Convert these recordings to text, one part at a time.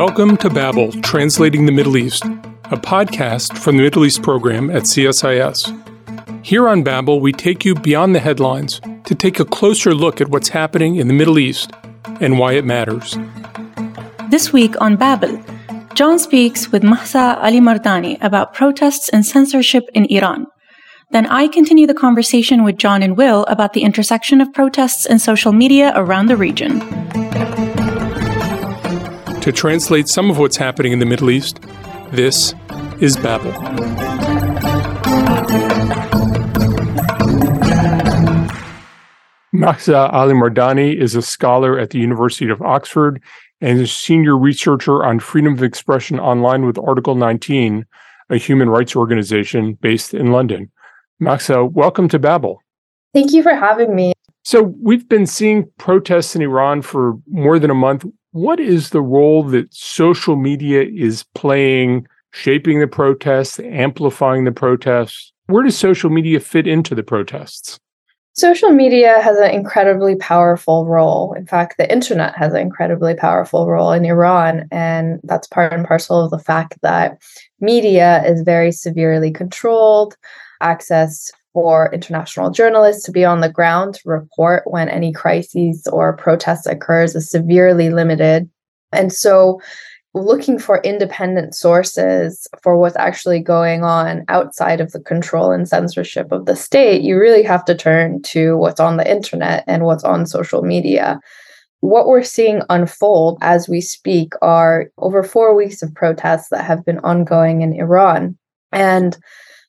Welcome to Babel, Translating the Middle East, a podcast from the Middle East program at CSIS. Here on Babel, we take you beyond the headlines to take a closer look at what's happening in the Middle East and why it matters. This week on Babel, Jon speaks with Mahsa Alimardani about protests and censorship in Iran. Then I continue the conversation with Jon and Will about the intersection of protests and social media around the region. To translate some of what's happening in the Middle East, this is Babel. Mahsa Alimardani is a scholar at the University of Oxford and a senior researcher on freedom of expression online with Article 19, a human rights organization based in London. Mahsa, welcome to Babel. Thank you for having me. So, we've been seeing protests in Iran for more than a month. What is the role that social media is playing, shaping the protests, amplifying the protests? Where does social media fit into the protests? Social media has an incredibly powerful role. In fact, the internet has an incredibly powerful role in Iran. And that's part and parcel of the fact that media is very severely controlled access for international journalists to be on the ground to report when any crises or protests occurs is severely limited. And so looking for independent sources for what's actually going on outside of the control and censorship of the state, you really have to turn to what's on the internet and what's on social media. What we're seeing unfold as we speak are over four weeks of protests that have been ongoing in Iran. And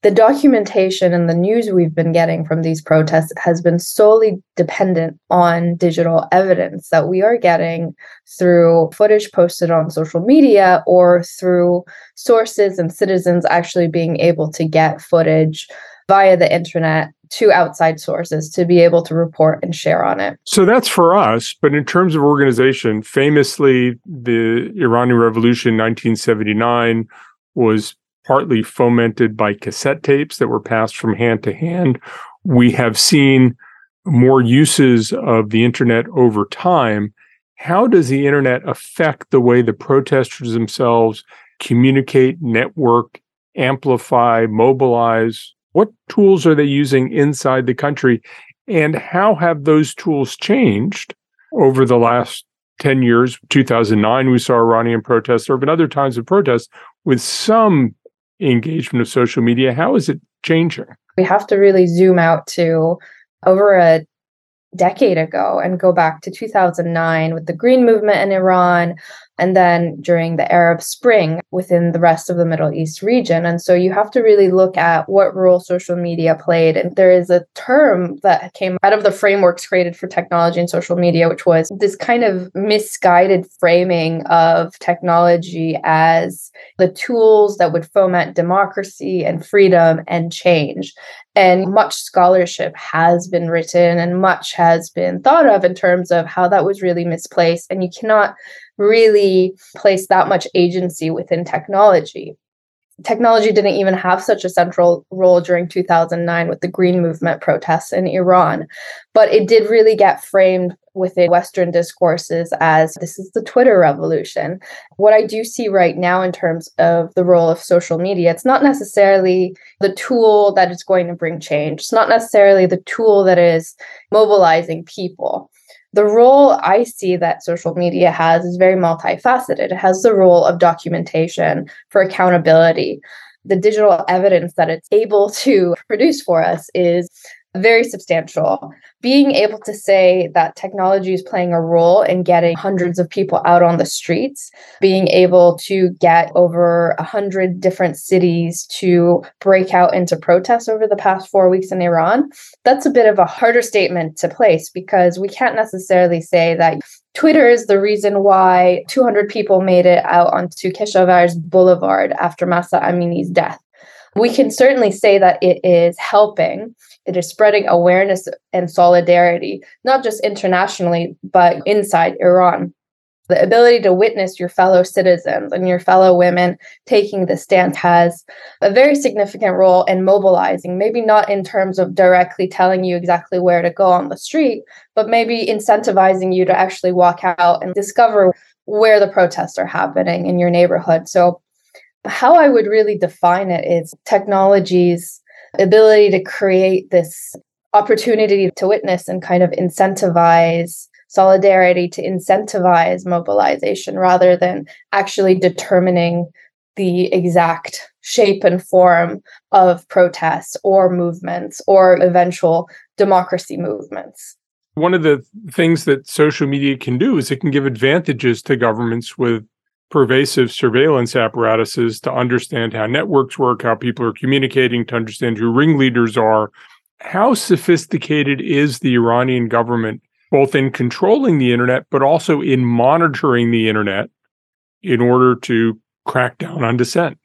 the documentation and the news we've been getting from these protests has been solely dependent on digital evidence that we are getting through footage posted on social media or through sources and citizens actually being able to get footage via the internet to outside sources to be able to report and share on it. So that's for us. But in terms of organization, famously, the Iranian Revolution 1979 was partly fomented by cassette tapes that were passed from hand to hand. We have seen more uses of the internet over time. How does the internet affect the way the protesters themselves communicate, network, amplify, mobilize? What tools are they using inside the country? And how have those tools changed over the last 10 years? 2009, we saw Iranian protests. There have been other times of protests with some engagement of social media. How is it changing? We have to really zoom out to over a decade ago and go back to 2009 with the Green Movement in Iran, and then during the Arab Spring within the rest of the Middle East region. And so you have to really look at what role social media played. And there is a term that came out of the frameworks created for technology and social media, which was this kind of misguided framing of technology as the tools that would foment democracy and freedom and change. And much scholarship has been written and much has been thought of in terms of how that was really misplaced. And you cannot really place that much agency within technology. Technology didn't even have such a central role during 2009 with the Green Movement protests in Iran, but it did really get framed within Western discourses as this is the Twitter revolution. What I do see right now in terms of the role of social media, it's not necessarily the tool that is going to bring change, it's not necessarily the tool that is mobilizing people the role I see that social media has is very multifaceted. It has the role of documentation for accountability. The digital evidence that it's able to produce for us is very substantial. Being able to say that technology is playing a role in getting hundreds of people out on the streets, being able to get over a hundred different cities to break out into protests over the past four weeks in Iran, that's a bit of a harder statement to place because we can't necessarily say that Twitter is the reason why 200 people made it out onto Keshavarz Boulevard after Mahsa Amini's death. We can certainly say that it is helping it is spreading awareness and solidarity, not just internationally, but inside Iran. The ability to witness your fellow citizens and your fellow women taking the stance has a very significant role in mobilizing, maybe not in terms of directly telling you exactly where to go on the street, but maybe incentivizing you to actually walk out and discover where the protests are happening in your neighborhood. So, how I would really define it is technology's ability to create this opportunity to witness and kind of incentivize solidarity, to incentivize mobilization rather than actually determining the exact shape and form of protests or movements or eventual democracy movements. One of the things that social media can do is it can give advantages to governments with pervasive surveillance apparatuses to understand how networks work, how people are communicating, to understand who ringleaders are. How sophisticated is the Iranian government, both in controlling the internet, but also in monitoring the internet in order to crack down on dissent?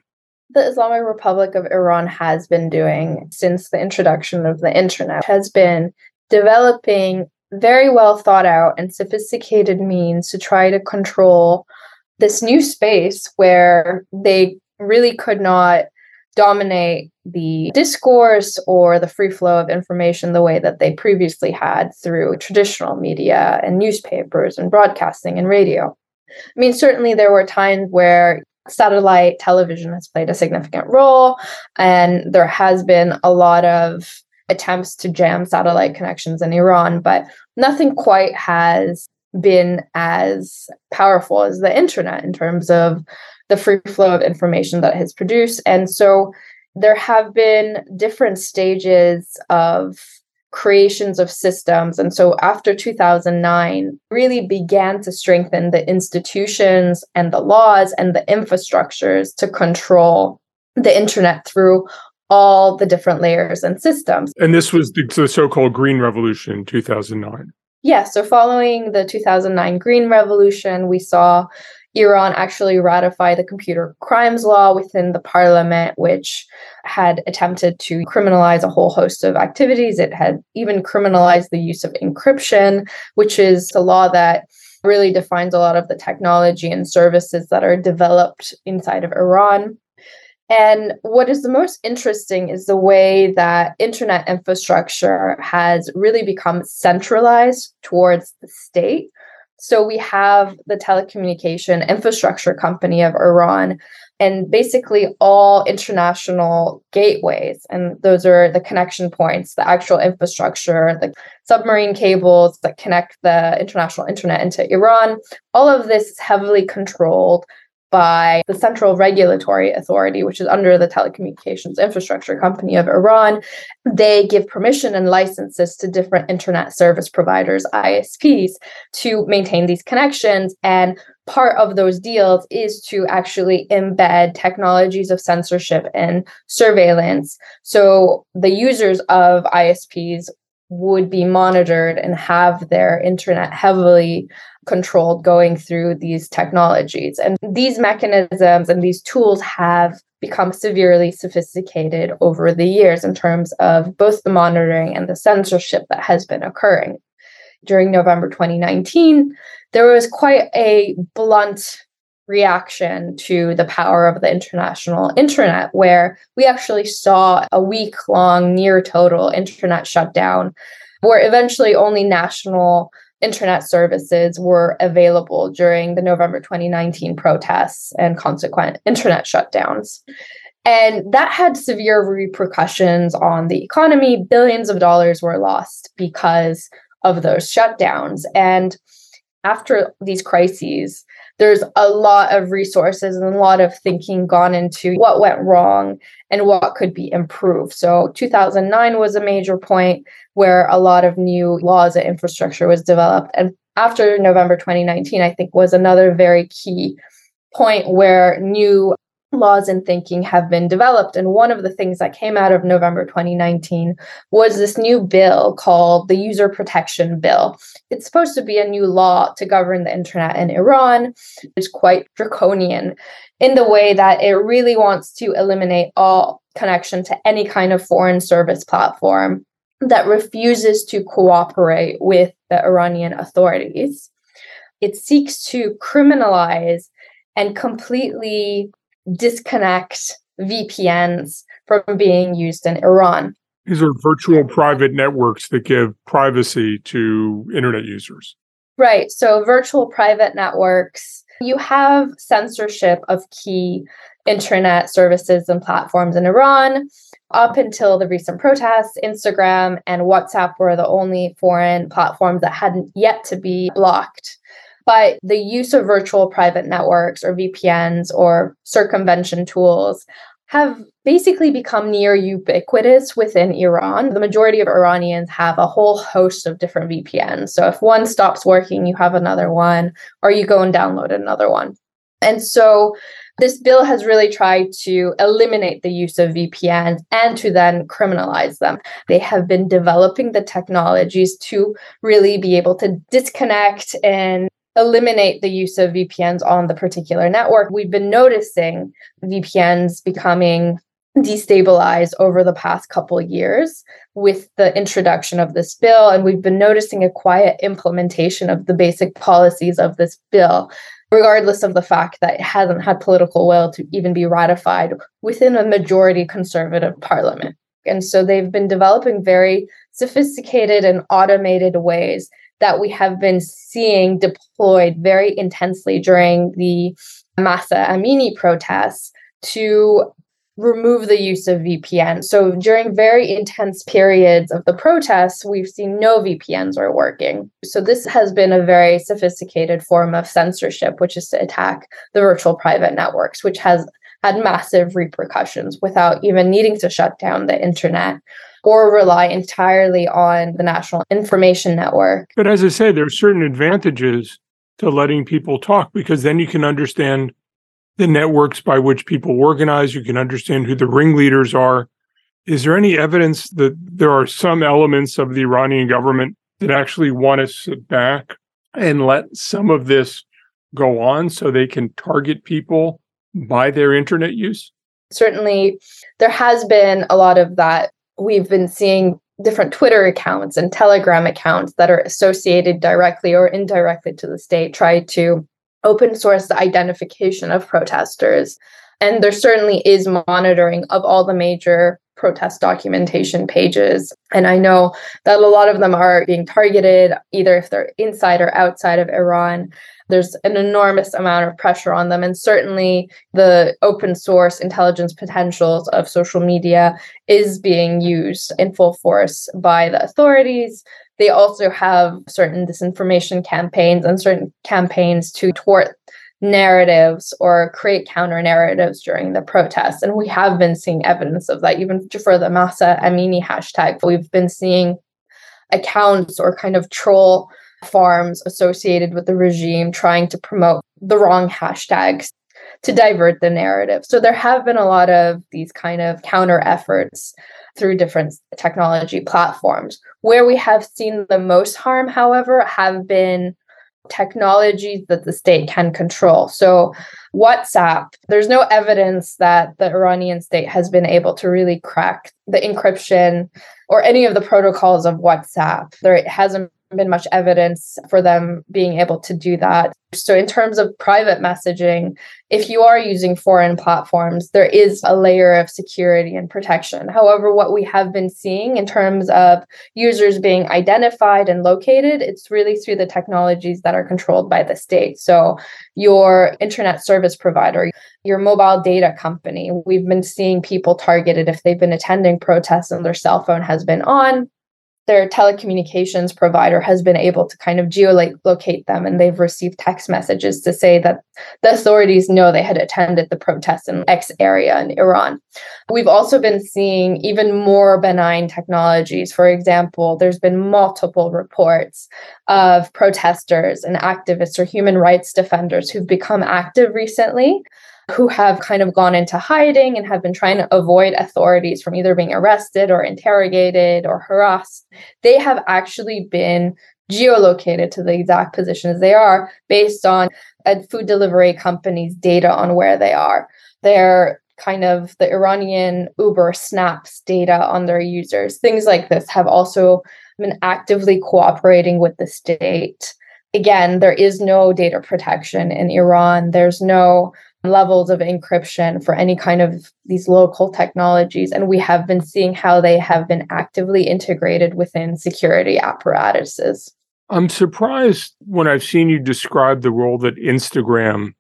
The Islamic Republic of Iran has been doing since the introduction of the internet has been developing very well thought out and sophisticated means to try to control this new space where they really could not dominate the discourse or the free flow of information the way that they previously had through traditional media and newspapers and broadcasting and radio. I mean, certainly there were times where satellite television has played a significant role, and there has been a lot of attempts to jam satellite connections in Iran, but nothing quite has been as powerful as the internet in terms of the free flow of information that it has produced. And so there have been different stages of creations of systems. And so after 2009, really began to strengthen the institutions and the laws and the infrastructures to control the internet through all the different layers and systems. And this was the so called Green Revolution 2009. Yeah, so following the 2009 Green Revolution, we saw Iran actually ratify the computer crimes law within the parliament, which had attempted to criminalize a whole host of activities. It had even criminalized the use of encryption, which is a law that really defines a lot of the technology and services that are developed inside of Iran. And what is the most interesting is the way that internet infrastructure has really become centralized towards the state. So we have the telecommunication infrastructure company of Iran and basically all international gateways. And those are the connection points, the actual infrastructure, the submarine cables that connect the international internet into Iran. All of this is heavily controlled by the Central Regulatory Authority, which is under the Telecommunications Infrastructure Company of Iran. They give permission and licenses to different internet service providers, ISPs, to maintain these connections. And part of those deals is to actually embed technologies of censorship and surveillance. So the users of ISPs would be monitored and have their internet heavily controlled going through these technologies. And these mechanisms and these tools have become severely sophisticated over the years in terms of both the monitoring and the censorship that has been occurring. During November 2019, there was quite a blunt reaction to the power of the international internet, where we actually saw a week long, near total internet shutdown, where eventually only national internet services were available during the November 2019 protests and consequent internet shutdowns. And that had severe repercussions on the economy. Billions of dollars were lost because of those shutdowns. And after these crises, there's a lot of resources and a lot of thinking gone into what went wrong and what could be improved. So 2009 was a major point where a lot of new laws and infrastructure was developed. And after November 2019, I think was another very key point where new laws and thinking have been developed. And one of the things that came out of November 2019 was this new bill called the User Protection Bill. It's supposed to be a new law to govern the internet in Iran. It's quite draconian in the way that it really wants to eliminate all connection to any kind of foreign service platform that refuses to cooperate with the Iranian authorities. It seeks to criminalize and completely disconnect VPNs from being used in Iran. These are virtual private networks that give privacy to internet users. Right. So, virtual private networks you have censorship of key internet services and platforms in Iran. Up until the recent protests, Instagram and WhatsApp were the only foreign platforms that hadn't yet to be blocked. But the use of virtual private networks or VPNs or circumvention tools have basically become near ubiquitous within Iran. The majority of Iranians have a whole host of different VPNs. So if one stops working, you have another one, or you go and download another one. And so this bill has really tried to eliminate the use of VPNs and to then criminalize them. They have been developing the technologies to really be able to disconnect and eliminate the use of VPNs on the particular network. We've been noticing VPNs becoming destabilized over the past couple years with the introduction of this bill and we've been noticing a quiet implementation of the basic policies of this bill regardless of the fact that it hasn't had political will to even be ratified within a majority conservative parliament and so they've been developing very sophisticated and automated ways that we have been seeing deployed very intensely during the Mahsa Amini protests to remove the use of VPN. So during very intense periods of the protests, we've seen no VPNs are working. So this has been a very sophisticated form of censorship, which is to attack the virtual private networks, which has had massive repercussions without even needing to shut down the internet or rely entirely on the National Information Network. But as I say, there are certain advantages to letting people talk because then you can understand the networks by which people organize, you can understand who the ringleaders are. Is there any evidence that there are some elements of the Iranian government that actually want to sit back and let some of this go on so they can target people by their internet use? Certainly, there has been a lot of that we've been seeing different Twitter accounts and Telegram accounts that are associated directly or indirectly to the state try to open source the identification of protesters. And there certainly is monitoring of all the major protest documentation pages. And I know that a lot of them are being targeted, either if they're inside or outside of Iran. There's an enormous amount of pressure on them. And certainly the open source intelligence potentials of social media is being used in full force by the authorities. They also have certain disinformation campaigns and certain campaigns to thwart narratives or create counter narratives during the protests. And we have been seeing evidence of that, even for the Mahsa Amini hashtag. We've been seeing accounts or kind of troll farms associated with the regime trying to promote the wrong hashtags to divert the narrative. So there have been a lot of these kind of counter efforts through different technology platforms. Where we have seen the most harm, however, have been technologies that the state can control. So, WhatsApp, there's no evidence that the Iranian state has been able to really crack the encryption or any of the protocols of WhatsApp. There hasn't been much evidence for them being able to do that. So, in terms of private messaging, if you are using foreign platforms, there is a layer of security and protection. However, what we have been seeing in terms of users being identified and located, it's really through the technologies that are controlled by the state. So, your internet service provider, your mobile data company, we've been seeing people targeted if they've been attending protests and their cell phone has been on their telecommunications provider has been able to kind of geolocate them and they've received text messages to say that the authorities know they had attended the protests in X area in Iran. We've also been seeing even more benign technologies. For example, there's been multiple reports of protesters and activists or human rights defenders who've become active recently who have kind of gone into hiding and have been trying to avoid authorities from either being arrested or interrogated or harassed, they have actually been geolocated to the exact positions they are based on a food delivery company's data on where they are. They're kind of the Iranian Uber Snapp's data on their users. Things like this have also been actively cooperating with the state. Again, there is no data protection in Iran. There's no levels of encryption for any kind of these local technologies. And we have been seeing how they have been actively integrated within security apparatuses. I'm surprised when I've seen you describe the role that Instagram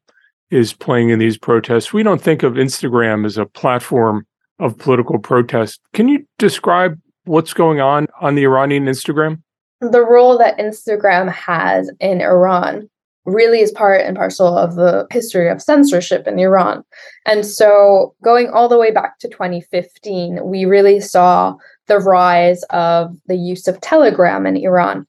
is playing in these protests. We don't think of Instagram as a platform of political protest. Can you describe what's going on on the Iranian Instagram? The role that Instagram has in Iran really is part and parcel of the history of censorship in Iran. And so, going all the way back to 2015, we really saw the rise of the use of Telegram in Iran.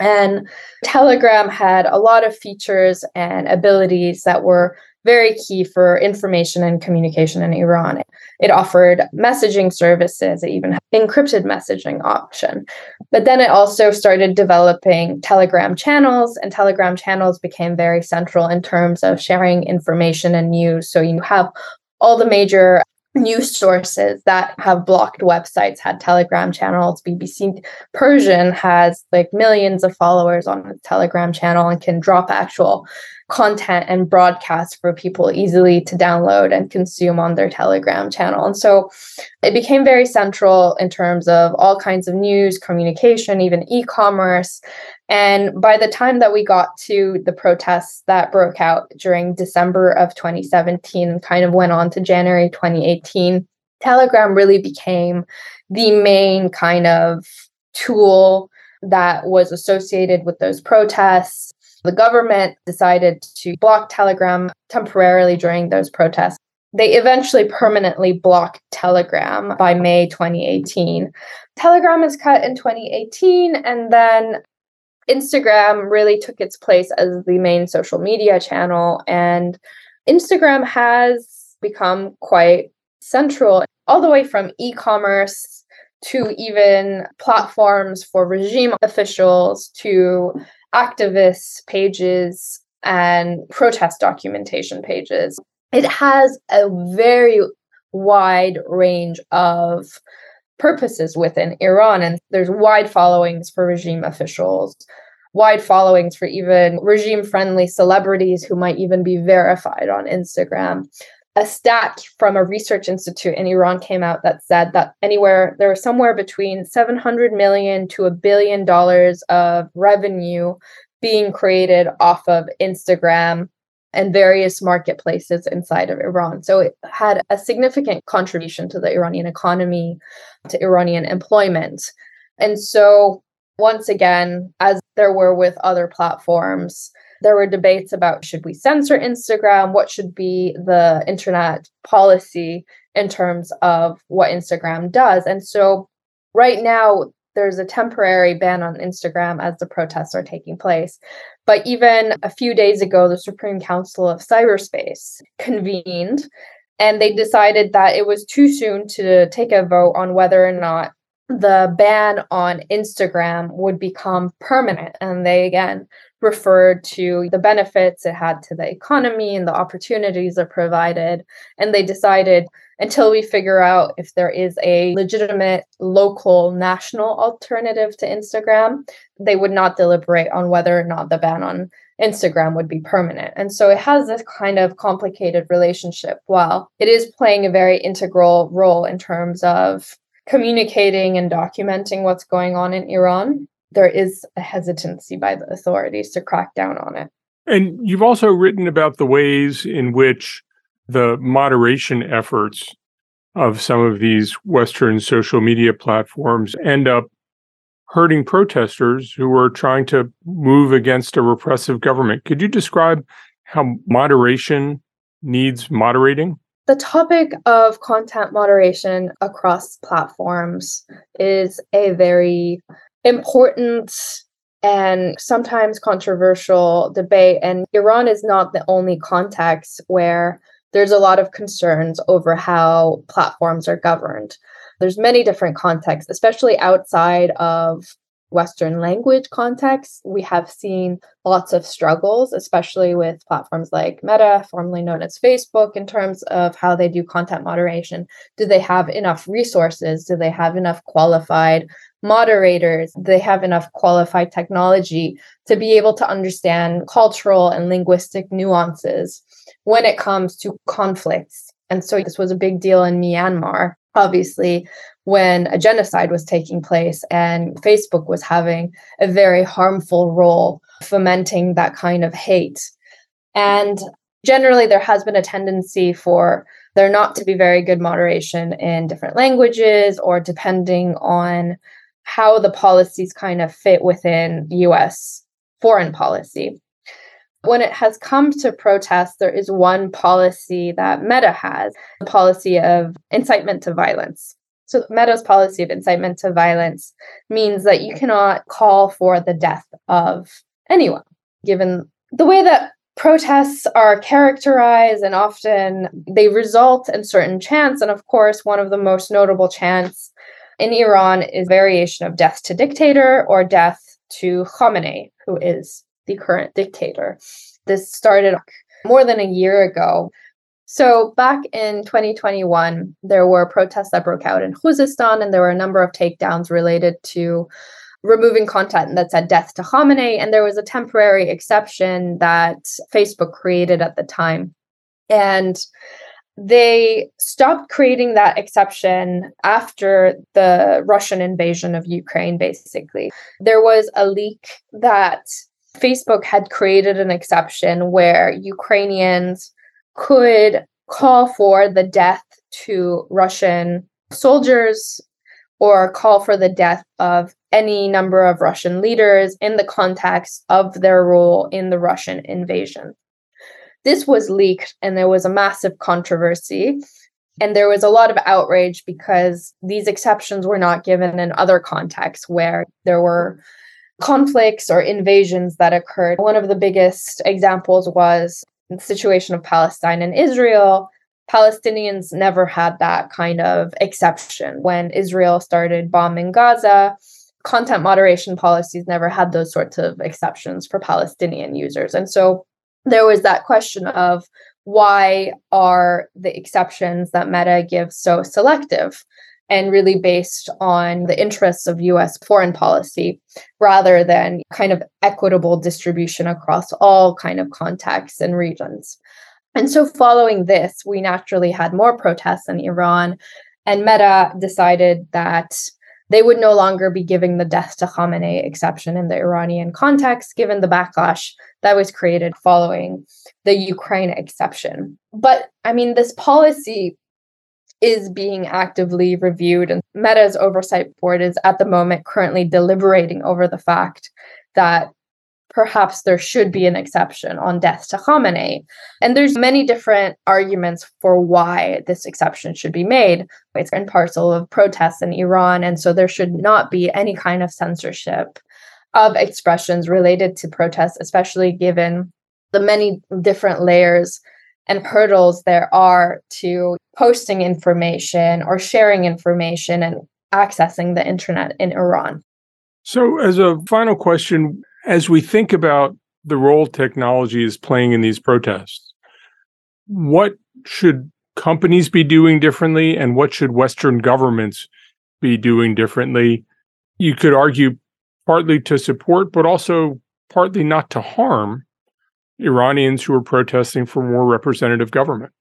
And Telegram had a lot of features and abilities that were very key for information and communication in Iran. It offered messaging services, it even had encrypted messaging option. But then it also started developing Telegram channels, and Telegram channels became very central in terms of sharing information and news. So you have all the major news sources that have blocked websites had telegram channels bbc persian has like millions of followers on the telegram channel and can drop actual content and broadcast for people easily to download and consume on their Telegram channel. And so it became very central in terms of all kinds of news, communication, even e commerce. And by the time that we got to the protests that broke out during December of 2017 and kind of went on to January 2018, Telegram really became the main kind of tool that was associated with those protests the government decided to block Telegram temporarily during those protests. They eventually permanently blocked Telegram by May 2018. Telegram is cut in 2018, and then Instagram really took its place as the main social media channel. And Instagram has become quite central, all the way from e commerce to even platforms for regime officials to activist pages and protest documentation pages. It has a very wide range of purposes within Iran, and there's wide followings for regime officials, wide followings for even regime friendly celebrities who might even be verified on Instagram a stat from a research institute in Iran came out that said that anywhere there was somewhere between 700 million to a billion dollars of revenue being created off of Instagram and various marketplaces inside of Iran. So it had a significant contribution to the Iranian economy, to Iranian employment. And so once again, as there were with other platforms, there were debates about should we censor Instagram? What should be the internet policy in terms of what Instagram does? And so, right now, there's a temporary ban on Instagram as the protests are taking place. But even a few days ago, the Supreme Council of Cyberspace convened and they decided that it was too soon to take a vote on whether or not the ban on Instagram would become permanent. And they again referred to the benefits it had to the economy and the opportunities it provided. And they decided until we figure out if there is a legitimate local national alternative to Instagram, they would not deliberate on whether or not the ban on Instagram would be permanent. And so it has this kind of complicated relationship. While it is playing a very integral role in terms of communicating and documenting what's going on in Iran, there is a hesitancy by the authorities to crack down on it. And you've also written about the ways in which the moderation efforts of some of these Western social media platforms end up hurting protesters who are trying to move against a repressive government. Could you describe how moderation needs moderating? The topic of content moderation across platforms is a very important and sometimes controversial debate. And Iran is not the only context where there's a lot of concerns over how platforms are governed. There's many different contexts, especially outside of Western language contexts. We have seen lots of struggles, especially with platforms like Meta, formerly known as Facebook, in terms of how they do content moderation. Do they have enough resources? Do they have enough qualified moderators, Do they have enough qualified technology to be able to understand cultural and linguistic nuances when it comes to conflicts. And so this was a big deal in Myanmar, obviously, when a genocide was taking place and Facebook was having a very harmful role fomenting that kind of hate. And generally, there has been a tendency for there not to be very good moderation in different languages or depending on how the policies kind of fit within US foreign policy. When it has come to protests, there is one policy that Meta has the policy of incitement to violence. So, Meta's policy of incitement to violence means that you cannot call for the death of anyone, given the way that protests are characterized and often they result in certain chants. And of course, one of the most notable chants in Iran is variation of death to dictator or death to Khamenei, who is the current dictator. This started more than a year ago. So, back in 2021, there were protests that broke out in Khuzestan, and there were a number of takedowns related to removing content that said death to Khamenei. And there was a temporary exception that Facebook created at the time. And they stopped creating that exception after the Russian invasion of Ukraine, basically. There was a leak that Facebook had created an exception where Ukrainians could call for the death to Russian soldiers or call for the death of any number of Russian leaders in the context of their role in the Russian invasion. This was leaked and there was a massive controversy. And there was a lot of outrage because these exceptions were not given in other contexts where there were conflicts or invasions that occurred. One of the biggest examples was situation of Palestine and Israel. Palestinians never had that kind of exception. When Israel started bombing Gaza, content moderation policies never had those sorts of exceptions for Palestinian users. And so there was that question of why are the exceptions that Meta gives so selective? And really based on the interests of US foreign policy rather than kind of equitable distribution across all kind of contexts and regions. And so following this, we naturally had more protests in Iran and Meta decided that they would no longer be giving the death to Khamenei exception in the Iranian context, given the backlash that was created following the Ukraine exception. But I mean, this policy is being actively reviewed, and Meta's oversight board is at the moment currently deliberating over the fact that perhaps there should be an exception on death to Khamenei. And there's many different arguments for why this exception should be made. It's in parcel of protests in Iran, and so there should not be any kind of censorship of expressions related to protests, especially given the many different layers and hurdles there are to posting information or sharing information and accessing the internet in Iran. So, as a final question, as we think about the role technology is playing in these protests, what should companies be doing differently and what should Western governments be doing differently? You could argue partly to support, but also partly not to harm Iranians who are protesting for more representative government.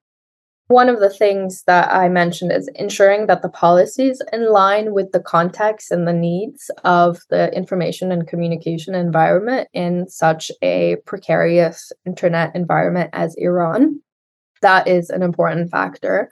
One of the things that I mentioned is ensuring that the policies in line with the context and the needs of the information and communication environment in such a precarious internet environment as Iran. That is an important factor.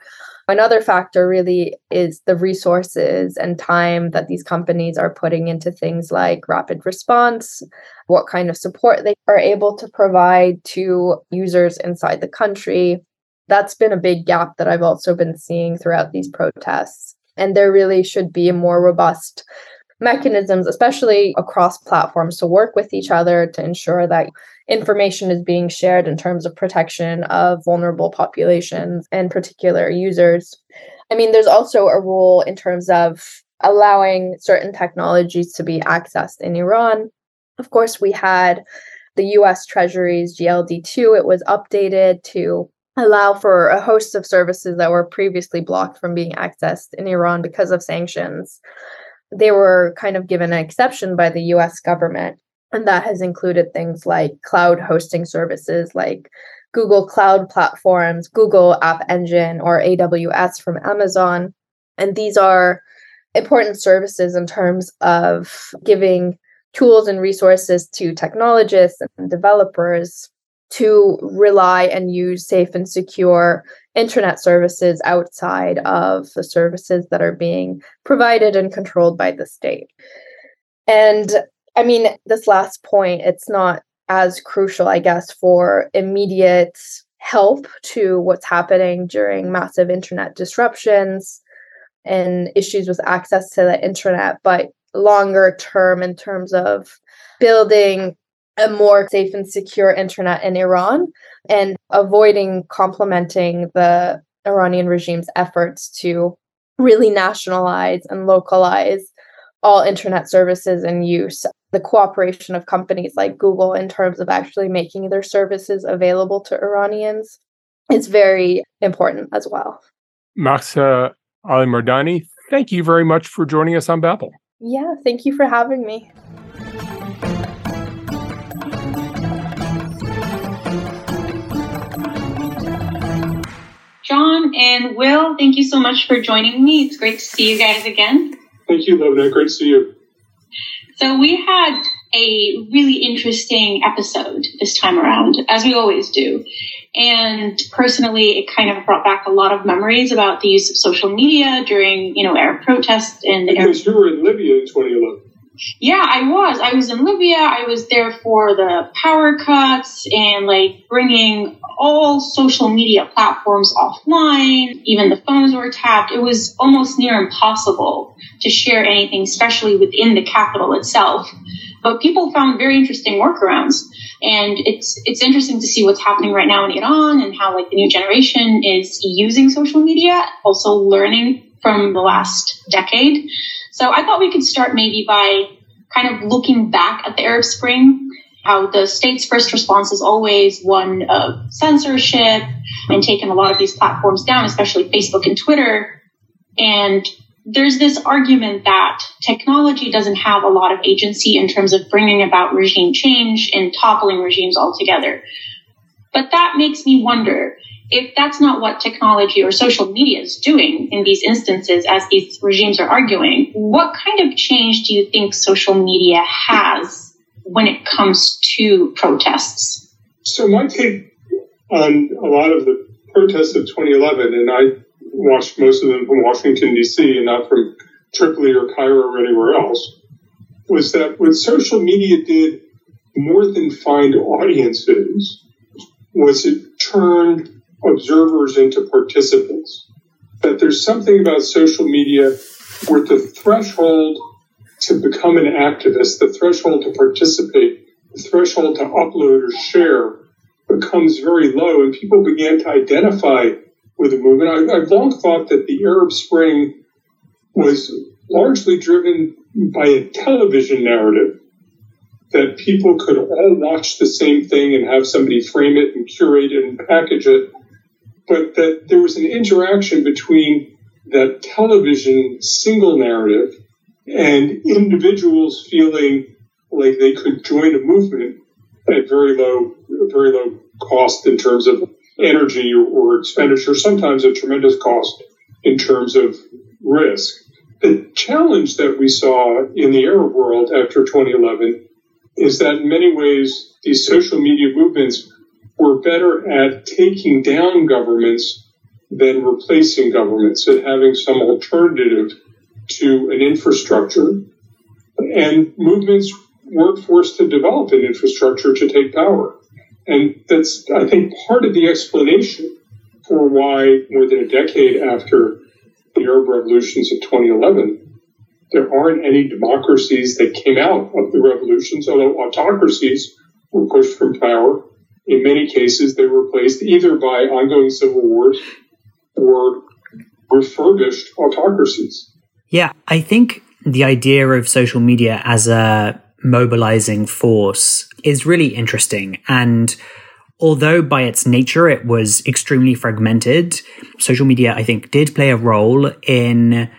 Another factor really is the resources and time that these companies are putting into things like rapid response, what kind of support they are able to provide to users inside the country. That's been a big gap that I've also been seeing throughout these protests. And there really should be more robust mechanisms, especially across platforms, to work with each other to ensure that information is being shared in terms of protection of vulnerable populations and particular users. I mean, there's also a role in terms of allowing certain technologies to be accessed in Iran. Of course, we had the US Treasury's GLD2, it was updated to allow for a host of services that were previously blocked from being accessed in Iran because of sanctions. They were kind of given an exception by the US government and that has included things like cloud hosting services like Google Cloud Platforms, Google App Engine, or AWS from Amazon. And these are important services in terms of giving tools and resources to technologists and developers to rely and use safe and secure internet services outside of the services that are being provided and controlled by the state. And I mean, this last point, it's not as crucial, I guess, for immediate help to what's happening during massive internet disruptions and issues with access to the internet, but longer term in terms of building a more safe and secure internet in Iran and avoiding complementing the Iranian regime's efforts to really nationalize and localize all internet services in use. The cooperation of companies like Google in terms of actually making their services available to Iranians is very important as well. Mahsa Alimardani, thank you very much for joining us on Babel. Yeah, thank you for having me. Jon and Will, thank you so much for joining me. It's great to see you guys again. Thank you, Levna. Great to see you. So we had a really interesting episode this time around, as we always do. And personally, it kind of brought back a lot of memories about the use of social media during, you know, Arab protests and because Arab- you were in Libya in 2011. Yeah, I was. I was in Libya. I was there for the power cuts and like bringing all social media platforms offline. Even the phones were tapped. It was almost near impossible to share anything, especially within the capital itself. But people found very interesting workarounds. And it's, it's interesting to see what's happening right now in Iran and how like the new generation is using social media, also learning from the last decade. So I thought we could start maybe by kind of looking back at the Arab Spring, how the state's first response is always one of censorship and taking a lot of these platforms down, especially Facebook and Twitter. And there's this argument that technology doesn't have a lot of agency in terms of bringing about regime change and toppling regimes altogether. But that makes me wonder if that's not what technology or social media is doing in these instances as these regimes are arguing, what kind of change do you think social media has when it comes to protests? So my take on a lot of the protests of 2011, and I watched most of them from Washington, D.C., and not from Tripoli or Cairo or anywhere else, was that what social media did more than find audiences was it turned observers into participants. That there's something about social media where the threshold to become an activist, the threshold to participate, the threshold to upload or share becomes very low, and people began to identify with the movement. I, have long thought that the Arab Spring was largely driven by a television narrative that people could all watch the same thing and have somebody frame it and curate it and package it but that there was an interaction between that television single narrative and individuals feeling like they could join a movement at very low, very low cost in terms of energy or, expenditure, sometimes a tremendous cost in terms of risk. The challenge that we saw in the Arab world after 2011 is that in many ways these social media movements we're better at taking down governments than replacing governments and having some alternative to an infrastructure. And movements weren't forced to develop an infrastructure to take power. And that's, I think, part of the explanation for why more than a decade after the Arab revolutions of 2011, there aren't any democracies that came out of the revolutions, although autocracies were pushed from power in many cases, they were replaced either by ongoing civil wars or refurbished autocracies. Yeah, I think the idea of social media as a mobilizing force is really interesting. And although by its nature it was extremely fragmented, social media, I think, did play a role in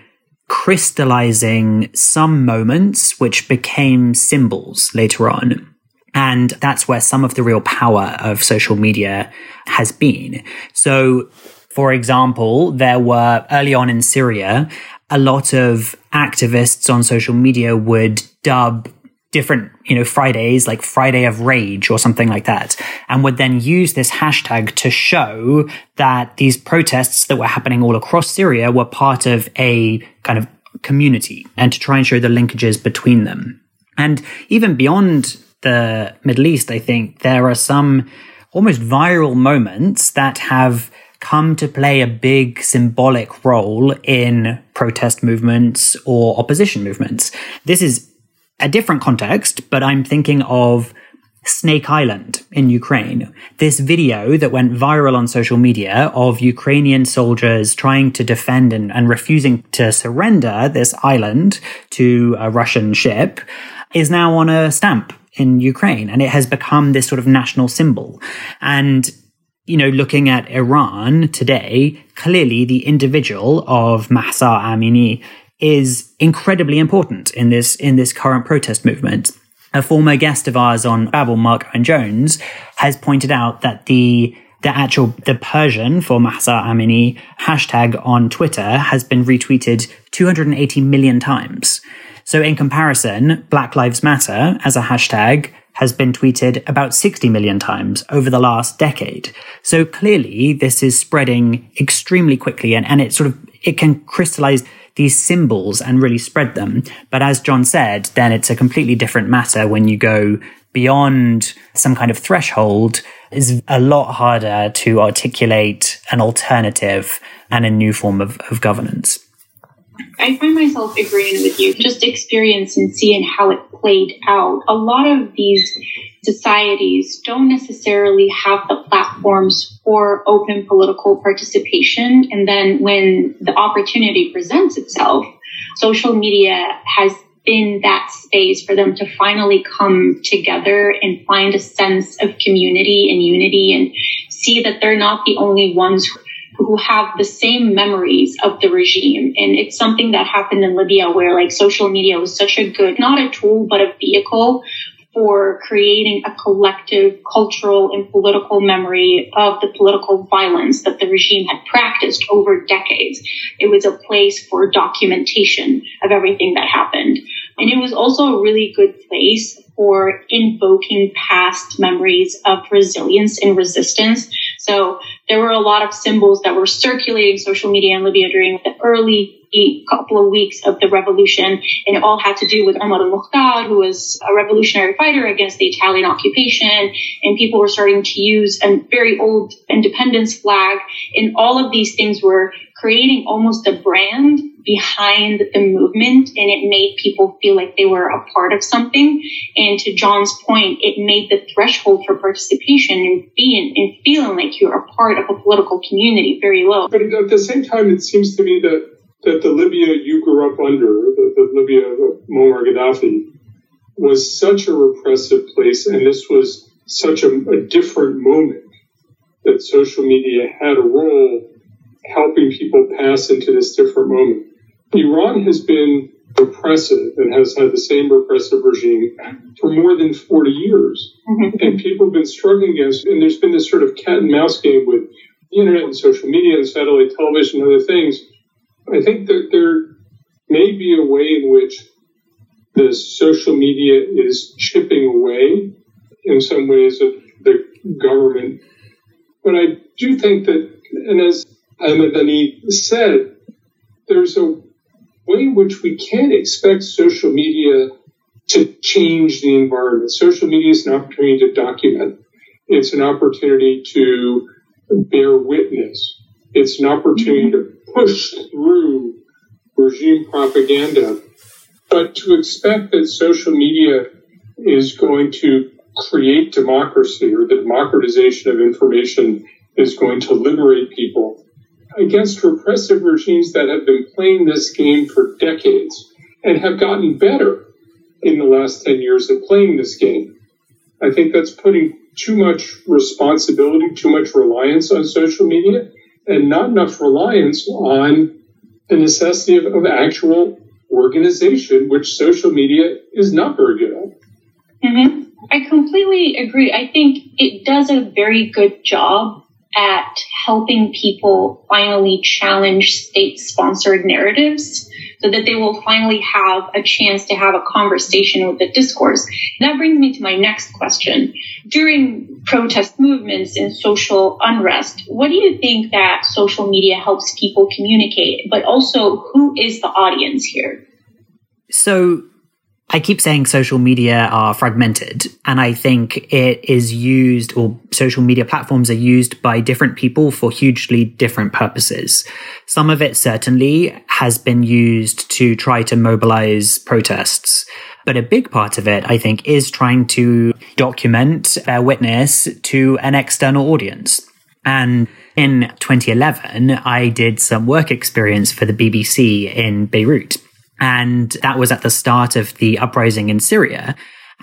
crystallizing some moments which became symbols later on. And that's where some of the real power of social media has been. So, for example, there were early on in Syria, a lot of activists on social media would dub different, you know, Fridays, like Friday of Rage or something like that, and would then use this hashtag to show that these protests that were happening all across Syria were part of a kind of community and to try and show the linkages between them. And even beyond the Middle East, I think there are some almost viral moments that have come to play a big symbolic role in protest movements or opposition movements. This is a different context, but I'm thinking of Snake Island in Ukraine. This video that went viral on social media of Ukrainian soldiers trying to defend and, and refusing to surrender this island to a Russian ship is now on a stamp in Ukraine and it has become this sort of national symbol. And you know, looking at Iran today, clearly the individual of Mahsa Amini is incredibly important in this in this current protest movement. A former guest of ours on Babel, Marc Owen Jones, has pointed out that the the actual the Persian for Mahsa Amini hashtag on Twitter has been retweeted 280 million times. So in comparison, Black Lives Matter as a hashtag has been tweeted about 60 million times over the last decade. So clearly this is spreading extremely quickly and, and it sort of, it can crystallize these symbols and really spread them. But as Jon said, then it's a completely different matter when you go beyond some kind of threshold is a lot harder to articulate an alternative and a new form of, of governance. I find myself agreeing with you, just experience and seeing how it played out. A lot of these societies don't necessarily have the platforms for open political participation. And then when the opportunity presents itself, social media has been that space for them to finally come together and find a sense of community and unity and see that they're not the only ones who have the same memories of the regime. And it's something that happened in Libya where like social media was such a good, not a tool, but a vehicle for creating a collective cultural and political memory of the political violence that the regime had practiced over decades. It was a place for documentation of everything that happened. And it was also a really good place for invoking past memories of resilience and resistance. So there were a lot of symbols that were circulating social media in Libya during the early couple of weeks of the revolution. And it all had to do with Omar al-Mukhtar, who was a revolutionary fighter against the Italian occupation. And people were starting to use a very old independence flag. And all of these things were creating almost a brand behind the movement and it made people feel like they were a part of something. And to Jon's point, it made the threshold for participation and being and feeling like you're a part of a political community very low. But at the same time, it seems to me that that the Libya you grew up under, the, the Libya of Muammar Gaddafi, was such a repressive place, and this was such a, a different moment that social media had a role helping people pass into this different moment. Iran has been repressive and has had the same repressive regime for more than 40 years. Mm-hmm. And people have been struggling against, and there's been this sort of cat and mouse game with the internet and social media and satellite television and other things. I think that there may be a way in which the social media is chipping away in some ways of the government. But I do think that, and as Alimardani said, there's a way in which we can't expect social media to change the environment. Social media is an opportunity to document. It's an opportunity to bear witness. It's an opportunity to push through regime propaganda. But to expect that social media is going to create democracy or the democratization of information is going to liberate people against repressive regimes that have been playing this game for decades and have gotten better in the last 10 years at playing this game. I think that's putting too much responsibility, too much reliance on social media, and not enough reliance on the necessity of, of actual organization, which social media is not very good at. Mm-hmm. I completely agree. I think it does a very good job at helping people finally challenge state sponsored narratives so that they will finally have a chance to have a conversation with the discourse. And that brings me to my next question. During protest movements and social unrest, what do you think that social media helps people communicate? But also, who is the audience here? So, I keep saying social media are fragmented, and I think it is used, or social media platforms are used by different people for hugely different purposes. Some of it certainly has been used to try to mobilize protests. But a big part of it, I think, is trying to document, bear witness to an external audience. And in 2011, I did some work experience for the BBC in Beirut. And that was at the start of the uprising in Syria.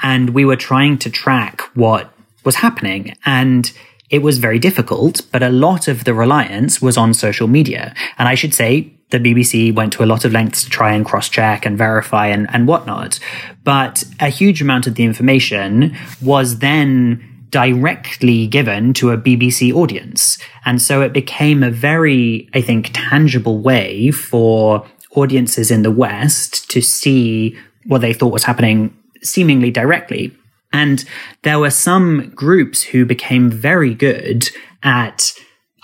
And we were trying to track what was happening. And it was very difficult, but a lot of the reliance was on social media. And I should say the BBC went to a lot of lengths to try and cross check and verify and, and whatnot. But a huge amount of the information was then directly given to a BBC audience. And so it became a very, I think, tangible way for audiences in the West to see what they thought was happening seemingly directly. And there were some groups who became very good at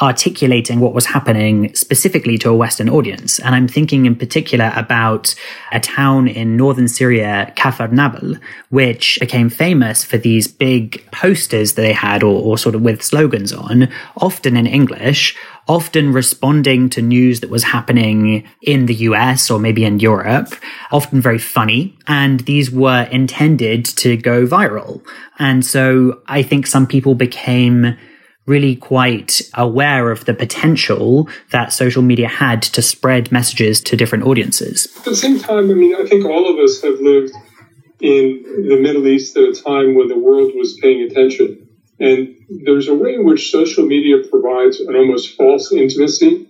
articulating what was happening specifically to a Western audience. And I'm thinking in particular about a town in northern Syria, Kafr Nabl, which became famous for these big posters that they had or, or sort of with slogans on, often in English, often responding to news that was happening in the US or maybe in Europe, often very funny. And these were intended to go viral. And so I think some people became really quite aware of the potential that social media had to spread messages to different audiences. At the same time, I mean, I think all of us have lived in the Middle East at a time when the world was paying attention. And there's a way in which social media provides an almost false intimacy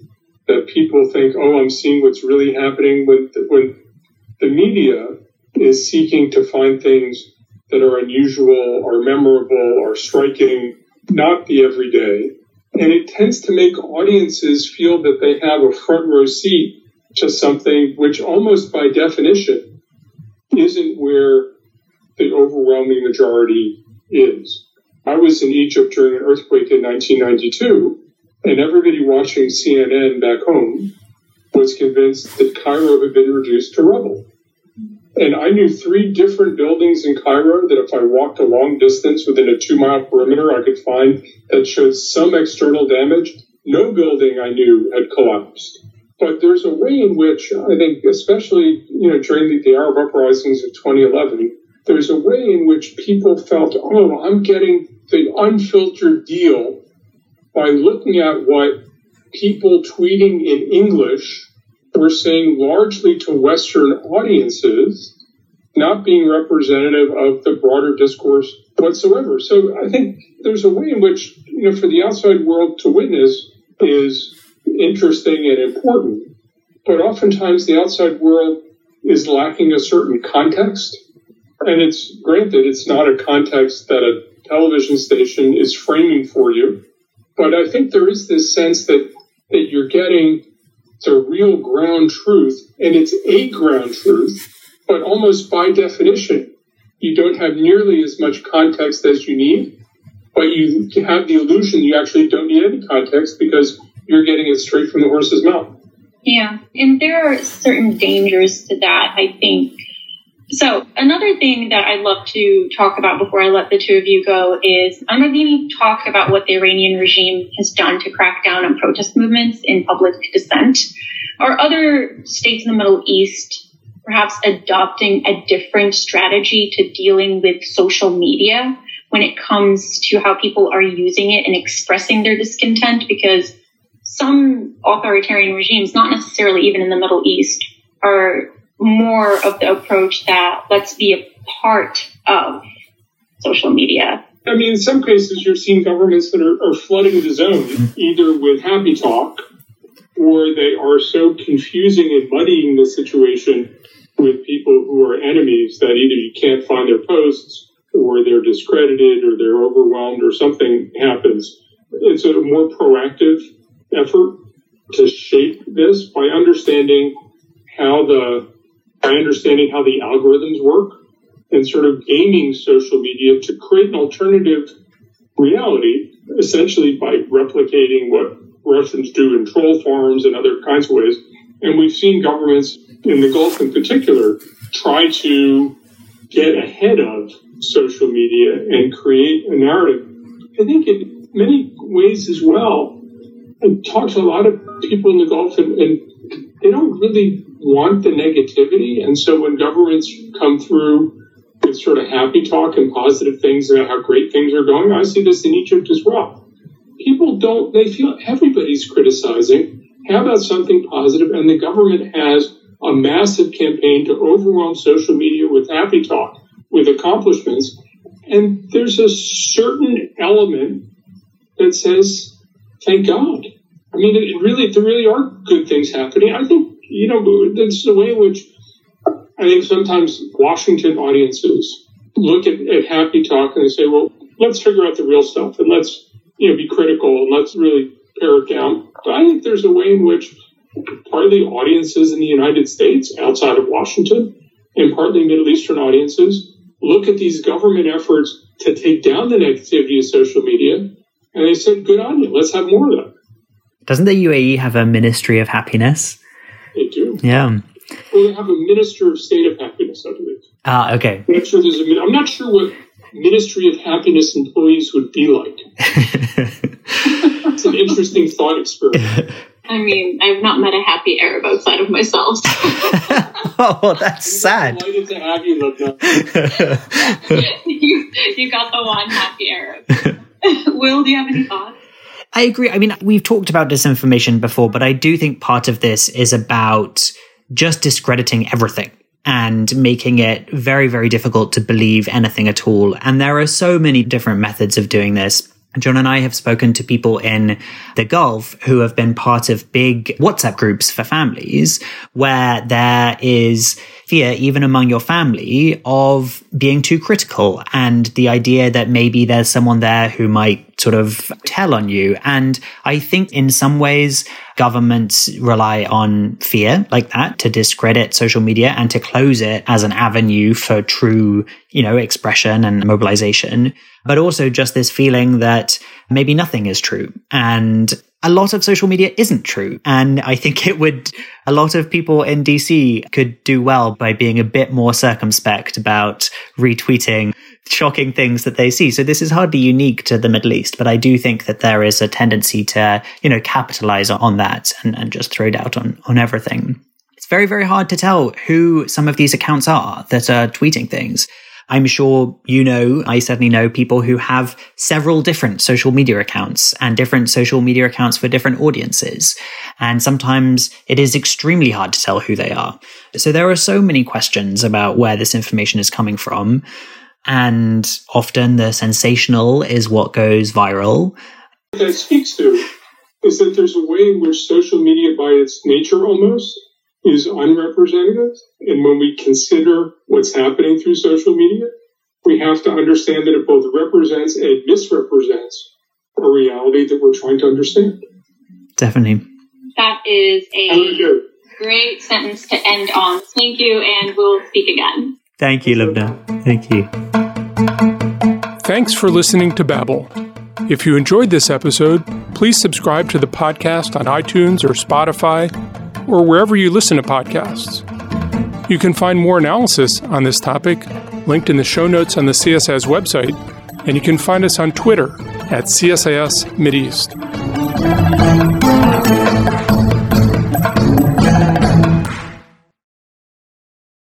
that people think, oh, I'm seeing what's really happening when, when the media is seeking to find things that are unusual or memorable or striking not the everyday. And it tends to make audiences feel that they have a front row seat to something which almost by definition isn't where the overwhelming majority is. I was in Egypt during an earthquake in 1992, and everybody watching CNN back home was convinced that Cairo had been reduced to rubble. And I knew three different buildings in Cairo that if I walked a long distance within a two mile perimeter, I could find that showed some external damage. No building I knew had collapsed. But there's a way in which I think, especially, you know, during the, the Arab uprisings of 2011, there's a way in which people felt, oh, I'm getting the unfiltered deal by looking at what people tweeting in English we're saying largely to Western audiences, not being representative of the broader discourse whatsoever. So I think there's a way in which, you know, for the outside world to witness is interesting and important. But oftentimes the outside world is lacking a certain context. And it's granted, it's not a context that a television station is framing for you. But I think there is this sense that, that you're getting it's a real ground truth, and it's a ground truth, but almost by definition, you don't have nearly as much context as you need, but you have the illusion you actually don't need any context because you're getting it straight from the horse's mouth. Yeah, and there are certain dangers to that, I think. So another thing that I'd love to talk about before I let the two of you go is I'm going to talk about what the Iranian regime has done to crack down on protest movements in public dissent. Are other states in the Middle East perhaps adopting a different strategy to dealing with social media when it comes to how people are using it and expressing their discontent? Because some authoritarian regimes, not necessarily even in the Middle East, are more of the approach that let's be a part of social media. I mean, in some cases, you're seeing governments that are, are flooding the zone either with happy talk or they are so confusing and muddying the situation with people who are enemies that either you can't find their posts or they're discredited or they're overwhelmed or something happens. it's a more proactive effort to shape this by understanding how the by understanding how the algorithms work and sort of gaming social media to create an alternative reality, essentially by replicating what Russians do in troll farms and other kinds of ways. And we've seen governments in the Gulf in particular try to get ahead of social media and create a narrative. I think in many ways as well, I talk to a lot of people in the Gulf and, and they don't really want the negativity. And so when governments come through with sort of happy talk and positive things about how great things are going, I see this in Egypt as well. People don't, they feel everybody's criticizing. How about something positive? And the government has a massive campaign to overwhelm social media with happy talk, with accomplishments. And there's a certain element that says, thank God. I mean, it really, there really are good things happening. I think, you know, there's the way in which I think sometimes Washington audiences look at, at Happy Talk and they say, well, let's figure out the real stuff and let's, you know, be critical and let's really pare it down. But I think there's a way in which partly audiences in the United States outside of Washington and partly Middle Eastern audiences look at these government efforts to take down the negativity of social media and they said, good on you, let's have more of that. Doesn't the UAE have a Ministry of Happiness? They do. Yeah. Well, they have a Minister of State of Happiness, I believe. Ah, okay. I'm not sure, there's a, I'm not sure what Ministry of Happiness employees would be like. it's an interesting thought experiment. I mean, I've not met a happy Arab outside of myself. oh, that's sad. Delighted to have you, Lubna. you, you got the one happy Arab. Will, do you have any thoughts? I agree. I mean, we've talked about disinformation before, but I do think part of this is about just discrediting everything and making it very, very difficult to believe anything at all. And there are so many different methods of doing this. Jon and I have spoken to people in the Gulf who have been part of big WhatsApp groups for families where there is fear, even among your family, of being too critical and the idea that maybe there's someone there who might sort of tell on you. And I think in some ways, governments rely on fear like that to discredit social media and to close it as an avenue for true, you know, expression and mobilization. But also just this feeling that maybe nothing is true. And a lot of social media isn't true. And I think it would, a lot of people in DC could do well by being a bit more circumspect about retweeting shocking things that they see. So this is hardly unique to the Middle East, but I do think that there is a tendency to, you know, capitalize on that and, and just throw doubt on, on everything. It's very, very hard to tell who some of these accounts are that are tweeting things. I'm sure you know, I certainly know people who have several different social media accounts and different social media accounts for different audiences. And sometimes it is extremely hard to tell who they are. So there are so many questions about where this information is coming from. And often the sensational is what goes viral. What that speaks to is that there's a way in which social media, by its nature almost, is unrepresentative. And when we consider what's happening through social media, we have to understand that it both represents and misrepresents a reality that we're trying to understand. Definitely. That is a great sentence to end on. Thank you, and we'll speak again. Thank you, Lubna. Thank you. Thanks for listening to Babel. If you enjoyed this episode, please subscribe to the podcast on iTunes or Spotify or wherever you listen to podcasts. You can find more analysis on this topic linked in the show notes on the CSIS website, and you can find us on Twitter at CSIS Mideast.